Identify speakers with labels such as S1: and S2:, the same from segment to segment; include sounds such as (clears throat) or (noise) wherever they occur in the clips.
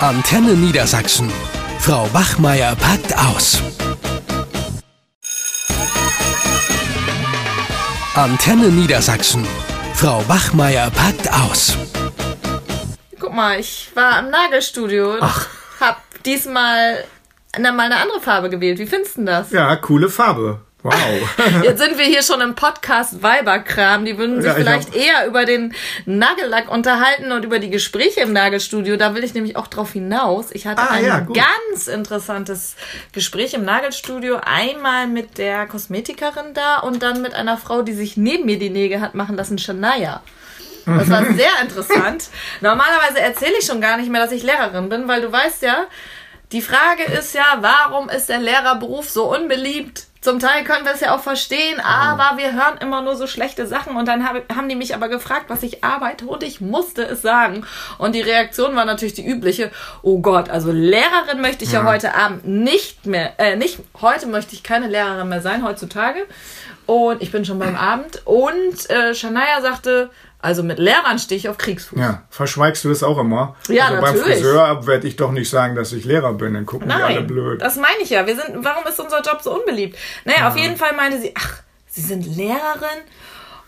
S1: Antenne Niedersachsen. Frau Wachmeier packt aus. Antenne Niedersachsen. Frau Wachmeier packt aus.
S2: Guck mal, ich war im Nagelstudio und
S3: Ach.
S2: hab diesmal na, mal eine andere Farbe gewählt. Wie findest du denn das?
S3: Ja, coole Farbe. Wow. (laughs)
S2: Jetzt sind wir hier schon im Podcast Weiberkram. Die würden sich
S3: Ja, ich
S2: vielleicht
S3: hab-
S2: eher über den Nagellack unterhalten und über die Gespräche im Nagelstudio. Da will ich nämlich auch drauf hinaus. Ich hatte
S3: Ah,
S2: ein
S3: ja,
S2: ganz interessantes Gespräch im Nagelstudio. Einmal mit der Kosmetikerin da und dann mit einer Frau, die sich neben mir die Nägel hat machen lassen, Shania. Das war (laughs) sehr interessant. Normalerweise erzähle ich schon gar nicht mehr, dass ich Lehrerin bin, weil du weißt ja, die Frage ist ja, warum ist der Lehrerberuf so unbeliebt? Zum Teil können wir es ja auch verstehen, aber wir hören immer nur so schlechte Sachen. Und dann hab, haben die mich aber gefragt, was ich arbeite. Und ich musste es sagen. Und die Reaktion war natürlich die übliche, oh Gott, also Lehrerin möchte ich ja, heute Abend nicht mehr, äh, nicht, heute möchte ich keine Lehrerin mehr sein, heutzutage. Und ich bin schon beim (clears throat) Abend. Und äh, Shania sagte, also mit Lehrern stehe ich auf Kriegsfuß.
S3: Ja, verschweigst du es auch immer?
S2: Ja,
S3: also beim
S2: natürlich.
S3: Friseur werde ich doch nicht sagen, dass ich Lehrer bin, dann gucken die alle
S2: Nein,
S3: blöd.
S2: das meine ich ja. Wir sind, warum ist unser Job so unbeliebt? Naja, auf jeden Fall meinte sie, ach, Sie sind Lehrerin?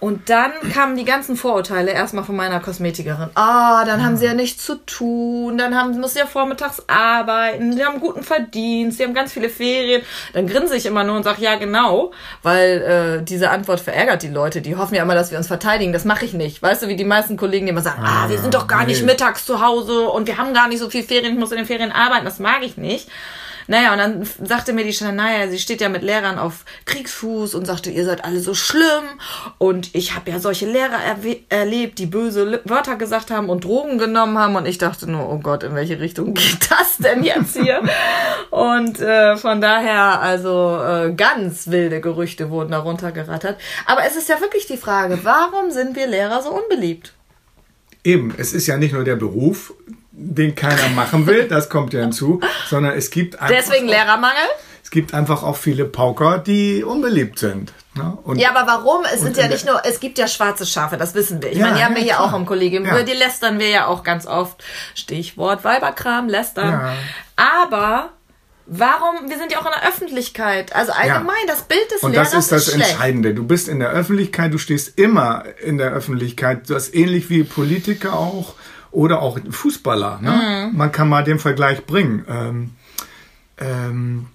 S2: Und dann kamen die ganzen Vorurteile erstmal von meiner Kosmetikerin. Ah, dann haben sie ja nichts zu tun, dann haben, muss sie ja vormittags arbeiten, sie haben guten Verdienst, sie haben ganz viele Ferien. Dann grinse ich immer nur und sage, ja genau, weil äh, diese Antwort verärgert die Leute. Die hoffen ja immer, dass wir uns verteidigen. Das mache ich nicht. Weißt du, wie die meisten Kollegen, die immer sagen, ah, wir sind doch gar nicht
S3: nee.
S2: mittags zu Hause und wir haben gar nicht so viel Ferien, ich muss in den Ferien arbeiten. Das mag ich nicht. Naja, und dann sagte mir die Shania, sie steht ja mit Lehrern auf Kriegsfuß und sagte, ihr seid alle so schlimm. Und ich habe ja solche Lehrer erlebt, die böse Wörter gesagt haben und Drogen genommen haben. Und ich dachte nur, oh Gott, in welche Richtung (laughs) geht das denn jetzt hier? und äh, von daher, also äh, ganz wilde Gerüchte wurden darunter gerattert. Aber es ist ja wirklich die Frage, warum sind wir Lehrer so unbeliebt?
S3: Eben, es ist ja nicht nur der Beruf, den keiner machen will, das kommt ja hinzu, sondern es gibt einfach,
S2: Deswegen Lehrermangel?
S3: es gibt einfach auch viele Pauker, die unbeliebt sind. Ne? Und
S2: Ja, aber warum? Es sind
S3: Und
S2: ja nicht nur, es gibt ja schwarze Schafe, das wissen wir. Ich
S3: Ja,
S2: meine, die haben
S3: ja,
S2: wir hier
S3: klar.
S2: auch im Kollegium.
S3: Ja.
S2: Die lästern wir ja auch ganz oft. Stichwort Weiberkram, lästern.
S3: Ja.
S2: Aber warum? Wir sind ja auch in der Öffentlichkeit. Also allgemein, das Bild des
S3: Und
S2: Lehrers
S3: das ist das
S2: schlecht.
S3: Entscheidende. Du bist in der Öffentlichkeit, du stehst immer in der Öffentlichkeit. Das ist ähnlich wie Politiker auch oder auch Fußballer. Ne?
S2: Mhm.
S3: Man kann mal den Vergleich bringen. Ähm, ähm,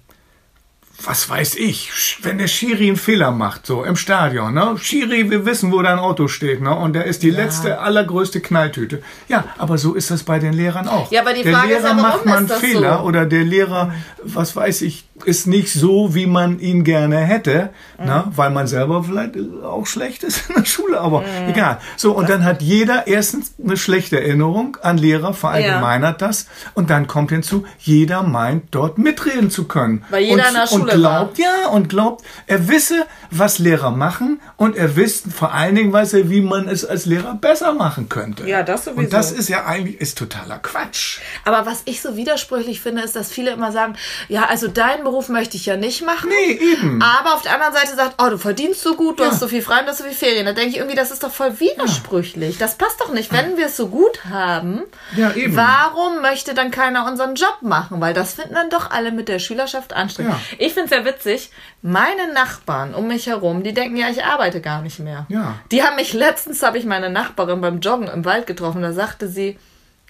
S3: was weiß ich, wenn der Schiri einen Fehler macht, so im Stadion, ne? Schiri, wir wissen, wo dein Auto steht, ne? Und der ist die letzte, allergrößte Knalltüte. Ja, aber so ist das bei den Lehrern auch.
S2: Ja, aber die
S3: der
S2: Frage
S3: Lehrer
S2: ist ja, warum
S3: macht mal einen Fehler
S2: so?
S3: oder der Lehrer, was weiß ich, ist nicht so, wie man ihn gerne hätte,
S2: Mhm.
S3: ne? weil man selber vielleicht auch schlecht ist in der Schule, aber
S2: Mhm.
S3: egal. So, und dann hat jeder erstens eine schlechte Erinnerung an Lehrer, verallgemeinert das, und dann kommt hinzu, jeder meint, dort mitreden zu können.
S2: Weil jeder
S3: und,
S2: in der
S3: und
S2: Schule
S3: glaubt, ja, und glaubt, er wisse, was Lehrer machen, und er wisse vor allen Dingen, weiß er, wie man es als Lehrer besser machen könnte.
S2: Ja, das sowieso.
S3: Und das ist ja eigentlich, ist totaler Quatsch.
S2: Aber was ich so widersprüchlich finde, ist, dass viele immer sagen, ja, also deinen Beruf möchte ich ja nicht machen.
S3: Nee, eben.
S2: Aber auf der anderen Seite sagt, oh, du verdienst so gut, du
S3: Ja.
S2: hast so viel frei und hast so viel Ferien. Da denke ich irgendwie, das ist doch voll widersprüchlich. Das passt doch nicht. Wenn wir es so gut haben,
S3: Ja, eben.
S2: warum möchte dann keiner unseren Job machen? Weil das finden dann doch alle mit der Schülerschaft anstrengend.
S3: Ja.
S2: Ich finde es ja witzig, meine Nachbarn um mich herum, die denken ja, ich arbeite gar nicht mehr.
S3: Ja.
S2: Die haben mich, letztens habe ich meine Nachbarin beim Joggen im Wald getroffen, da sagte sie,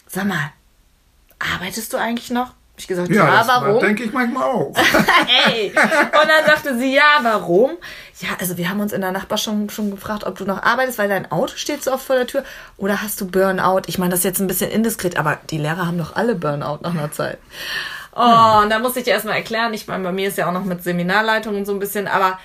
S2: sag mal, arbeitest du eigentlich noch? Ich gesagt, ja,
S3: das
S2: warum?
S3: denke ich manchmal auch. (laughs)
S2: Ey. Und dann sagte sie, ja, warum? Ja, also wir haben uns in der Nachbarschaft schon, gefragt, ob du noch arbeitest, weil dein Auto steht so oft vor der Tür. Oder hast du Burnout? Ich meine, das ist jetzt ein bisschen indiskret, aber die Lehrer haben doch alle Burnout nach einer Zeit. Oh, und da musste ich dir erstmal erklären, ich meine, bei mir ist ja auch noch mit Seminarleitung und so ein bisschen, aber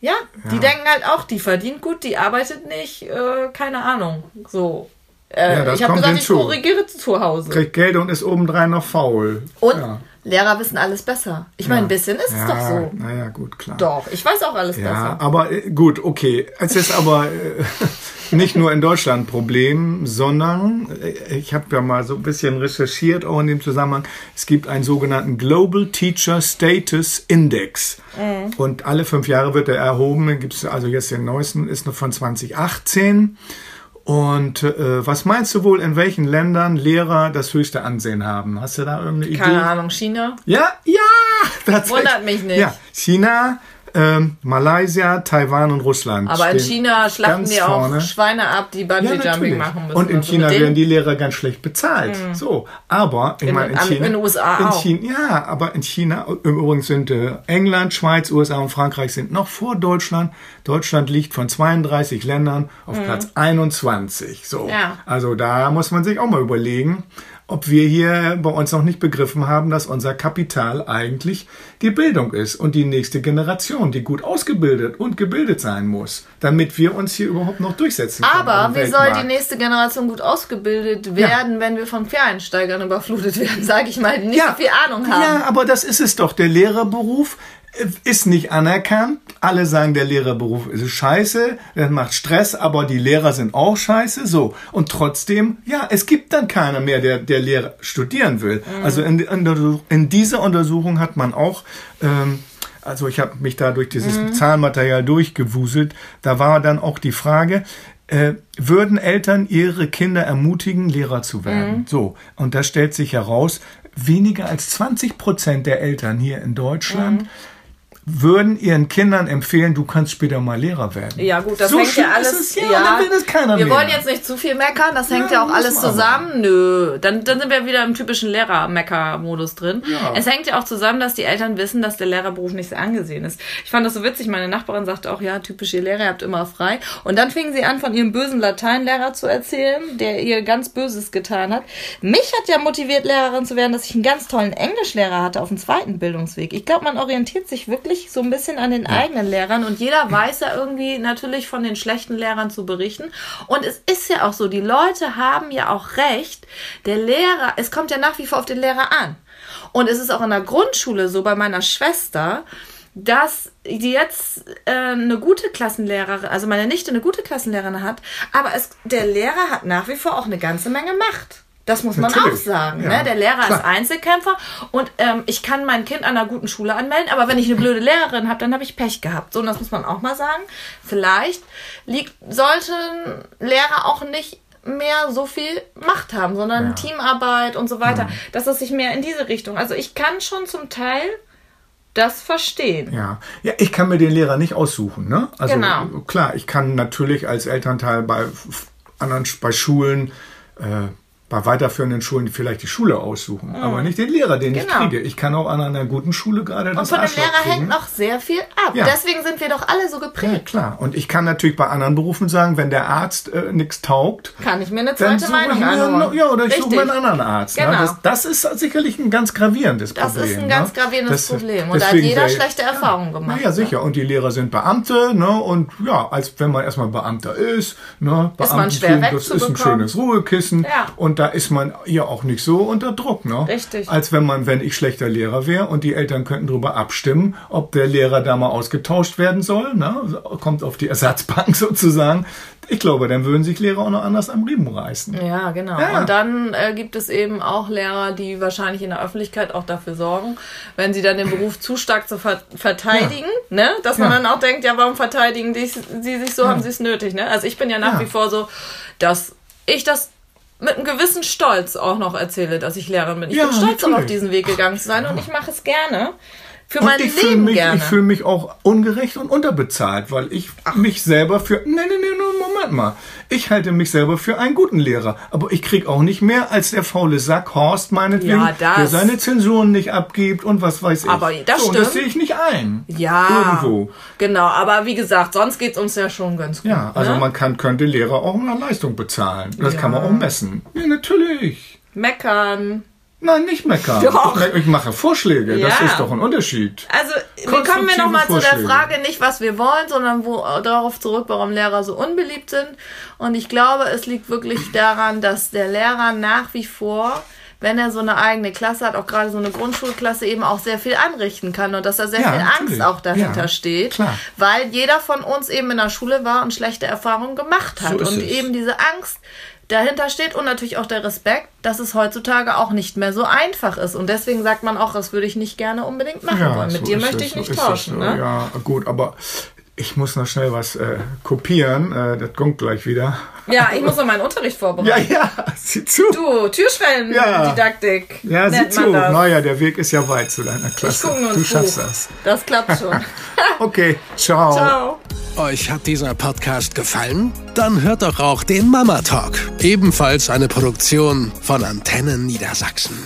S2: ja, die denken halt auch, die verdient gut, die arbeitet nicht, äh, keine Ahnung. So. Äh,
S3: Ja,
S2: ich habe gesagt,
S3: hinzu.
S2: ich korrigiere zu Hause.
S3: Kriegt Geld und ist obendrein noch faul.
S2: Und
S3: ja.
S2: Lehrer wissen alles besser. Ich meine, ein bisschen ist es
S3: ja,
S2: doch so.
S3: Naja, gut, klar.
S2: Doch, ich weiß auch alles
S3: Ja,
S2: besser.
S3: aber äh, gut, okay. Es ist aber äh, (laughs) nicht nur in Deutschland ein Problem, sondern äh, ich habe ja mal so ein bisschen recherchiert, auch in dem Zusammenhang. Es gibt einen sogenannten Global Teacher Status Index.
S2: Mhm.
S3: Und alle fünf Jahre wird er erhoben. Gibt es also jetzt den neuesten, ist noch von 2018. Und äh, was meinst du wohl, in welchen Ländern Lehrer das höchste Ansehen haben? Hast du da irgendeine Idee?
S2: Keine Ahnung, China?
S3: Ja, ja! (laughs)
S2: Wundert mich nicht.
S3: Ja, China, ähm, Malaysia, Taiwan und Russland.
S2: Aber in China schlachten die auch
S3: vorne.
S2: Schweine ab, die
S3: Ja,
S2: Bungee-Jumping
S3: natürlich.
S2: machen müssen.
S3: Und in
S2: Also
S3: China werden die Lehrer ganz schlecht bezahlt. So, aber ich
S2: In-
S3: meine in China,
S2: in den USA
S3: in
S2: auch.
S3: China, ja, aber in China im Übrigen sind äh, England, Schweiz, USA und Frankreich sind noch vor Deutschland. Deutschland liegt von 32 Ländern auf Platz 21. So,
S2: Mhm. Ja.
S3: also da muss man sich auch mal überlegen. Ob wir hier bei uns noch nicht begriffen haben, dass unser Kapital eigentlich die Bildung ist und die nächste Generation, die gut ausgebildet und gebildet sein muss, damit wir uns hier überhaupt noch durchsetzen können.
S2: Aber wie soll die nächste Generation gut ausgebildet werden, wenn wir von Quereinsteigern überflutet werden, (laughs) sage ich mal, die nicht so viel Ahnung haben?
S3: Ja, aber das ist es doch. Der Lehrerberuf ist nicht anerkannt. Alle sagen, der Lehrerberuf ist scheiße, der macht Stress, aber die Lehrer sind auch scheiße. So. Und trotzdem, ja, es gibt dann keiner mehr, der, der Lehrer studieren will.
S2: Mhm.
S3: Also in, in, in dieser Untersuchung hat man auch, ähm, also ich habe mich da durch dieses
S2: Mhm.
S3: Zahlenmaterial durchgewuselt, da war dann auch die Frage, äh, würden Eltern ihre Kinder ermutigen, Lehrer zu werden?
S2: Mhm.
S3: So, und da stellt sich heraus, weniger als 20 Prozent der Eltern hier in Deutschland würden ihren Kindern empfehlen, du kannst später mal Lehrer werden.
S2: Ja gut, das
S3: so
S2: hängt ja alles.
S3: Ist es, ja, dann will das keiner
S2: wir
S3: mehr.
S2: wollen jetzt nicht zu viel meckern, das hängt
S3: Ja,
S2: ja auch alles
S3: man aber.
S2: zusammen. Nö, dann, dann sind wir wieder im typischen Lehrer-Mecker-Modus drin.
S3: Ja.
S2: Es hängt ja auch zusammen, dass die Eltern wissen, dass der Lehrerberuf nicht so angesehen ist. Ich fand das so witzig, meine Nachbarin sagte auch, ja, typisch ihr Lehrer, ihr habt immer frei. Und dann fingen sie an, von ihrem bösen Lateinlehrer zu erzählen, der ihr ganz Böses getan hat. Mich hat ja motiviert, Lehrerin zu werden, dass ich einen ganz tollen Englischlehrer hatte auf dem zweiten Bildungsweg. Ich glaube, man orientiert sich wirklich so ein bisschen an den eigenen Lehrern und jeder weiß ja irgendwie natürlich von den schlechten Lehrern zu berichten. Und es ist ja auch so, die Leute haben ja auch recht. Der Lehrer, es kommt ja nach wie vor auf den Lehrer an. Und es ist auch in der Grundschule so bei meiner Schwester, dass die jetzt äh, eine gute Klassenlehrerin, also meine Nichte eine gute Klassenlehrerin hat, aber es, der Lehrer hat nach wie vor auch eine ganze Menge Macht. Das muss man
S3: Natürlich,
S2: auch sagen.
S3: ja,
S2: ne? Der Lehrer
S3: klar.
S2: ist Einzelkämpfer und ähm, ich kann mein Kind an einer guten Schule anmelden, aber wenn ich eine blöde Lehrerin habe, dann habe ich Pech gehabt. So, und das muss man auch mal sagen. Vielleicht liegt, sollten Lehrer auch nicht mehr so viel Macht haben, sondern
S3: Ja.
S2: Teamarbeit und so weiter. Dass es sich mehr in diese Richtung. Also ich kann schon zum Teil das verstehen.
S3: Ja. ja, ich kann mir den Lehrer nicht aussuchen. Ne? Also
S2: Genau.
S3: klar, ich kann natürlich als Elternteil bei anderen bei Schulen, äh, bei weiterführenden Schulen vielleicht die Schule aussuchen, aber nicht den Lehrer, den ich
S2: Genau.
S3: kriege. Ich kann auch an einer guten Schule gerade
S2: Und
S3: das
S2: von dem
S3: Arschloch
S2: Lehrer
S3: kriegen.
S2: hängt noch sehr viel ab.
S3: Ja.
S2: Deswegen sind wir doch alle so
S3: Ja,
S2: geprägt.
S3: klar. Und ich kann natürlich bei anderen Berufen sagen, wenn der Arzt äh, nichts taugt,
S2: Kann ich mir eine zweite
S3: suche ich
S2: Meinung
S3: einen- ja, oder ich suche
S2: Richtig.
S3: mir einen anderen Arzt. Ne?
S2: Genau.
S3: Das, das ist sicherlich ein ganz gravierendes
S2: Das
S3: Problem.
S2: ist ein
S3: ne?
S2: ganz gravierendes
S3: Das-
S2: Problem. Und da hat jeder schlechte Erfahrungen gemacht.
S3: Naja, sicher. Und die Lehrer sind Beamte, ne? Und ja, als wenn man erstmal Beamter ist, ne?
S2: Ist man schwer
S3: Beamtentum, das ist ein schönes Ruhekissen.
S2: Ja.
S3: Und da ist man ja auch nicht so unter Druck, ne?
S2: Richtig.
S3: Als wenn man, wenn ich schlechter Lehrer wäre und die Eltern könnten darüber abstimmen, ob der Lehrer da mal ausgetauscht werden soll, ne? Kommt auf die Ersatzbank (laughs) sozusagen. Ich glaube, dann würden sich Lehrer auch noch anders am Riemen reißen.
S2: Ja, genau.
S3: Ja.
S2: Und dann äh, gibt es eben auch Lehrer, die wahrscheinlich in der Öffentlichkeit auch dafür sorgen, wenn sie dann den Beruf zu stark zu ver verteidigen, ne, dass man
S3: Ja.
S2: dann auch denkt, ja, warum verteidigen die, sie sich so, haben sie es nötig, ne? Also ich bin ja nach
S3: Ja.
S2: wie vor so, dass ich das mit einem gewissen Stolz auch noch erzähle, dass ich Lehrerin bin. Ich
S3: Ja,
S2: bin stolz darauf, auf diesen Weg gegangen zu sein und ich mache es gerne. Für
S3: Und
S2: mein
S3: ich fühle
S2: Leben
S3: mich,
S2: gerne.
S3: ich fühle mich auch ungerecht und unterbezahlt, weil ich mich selber für. Nee, nee, nee, nee, Moment mal. Ich halte mich selber für einen guten Lehrer. Aber ich krieg auch nicht mehr als der faule Sack Horst meinetwegen,
S2: Ja, das-
S3: der seine Zensuren nicht abgibt und was weiß ich.
S2: Aber das
S3: so, und Das
S2: stimmt.
S3: sehe ich nicht ein.
S2: ja,
S3: Irgendwo.
S2: genau. Aber wie gesagt, sonst geht's uns ja schon ganz gut.
S3: Ja, also
S2: ne?
S3: man kann, könnte Lehrer auch nach Leistung bezahlen. Das
S2: Ja.
S3: kann man auch messen. Ja, natürlich.
S2: meckern.
S3: Nein, nicht meckern.
S2: Doch.
S3: Ich, mache Vorschläge. Das
S2: Ja.
S3: ist doch ein Unterschied.
S2: Also, wie kommen wir nochmal zu der. Frage, nicht was wir wollen, sondern wo, darauf zurück, warum Lehrer so unbeliebt sind. Und ich glaube, es liegt wirklich daran, dass der Lehrer nach wie vor, wenn er so eine eigene Klasse hat, auch gerade so eine Grundschulklasse, eben auch sehr viel anrichten kann und dass da sehr
S3: Ja,
S2: viel Angst
S3: natürlich.
S2: auch dahinter
S3: Ja,
S2: steht.
S3: klar.
S2: Weil jeder von uns eben in der Schule war und schlechte Erfahrungen gemacht hat.
S3: So
S2: und
S3: es.
S2: eben diese Angst dahinter steht und natürlich auch der Respekt, dass es heutzutage auch nicht mehr so einfach ist. Und deswegen sagt man auch, das würde ich nicht gerne unbedingt machen wollen. Mit
S3: so
S2: dir möchte
S3: es,
S2: ich
S3: so
S2: nicht tauschen.
S3: es,
S2: Ne?
S3: Ja, gut, aber Ich muss noch schnell was äh, kopieren. Äh, das kommt gleich wieder.
S2: Ja, ich muss noch meinen Unterricht vorbereiten.
S3: Ja, ja, sieh zu.
S2: Du, Türschwellen-Didaktik.
S3: Ja, sieh
S2: nennt
S3: zu.
S2: das.
S3: Naja, der Weg ist ja weit zu deiner
S2: Ich
S3: Klasse.
S2: gucke nur
S3: du
S2: ins
S3: schaffst
S2: Buch.
S3: das.
S2: Das klappt schon. (laughs)
S3: Okay, ciao.
S2: Ciao.
S1: Euch hat dieser Podcast gefallen? Dann hört doch auch den Mama Talk, ebenfalls eine Produktion von Antennen Niedersachsen.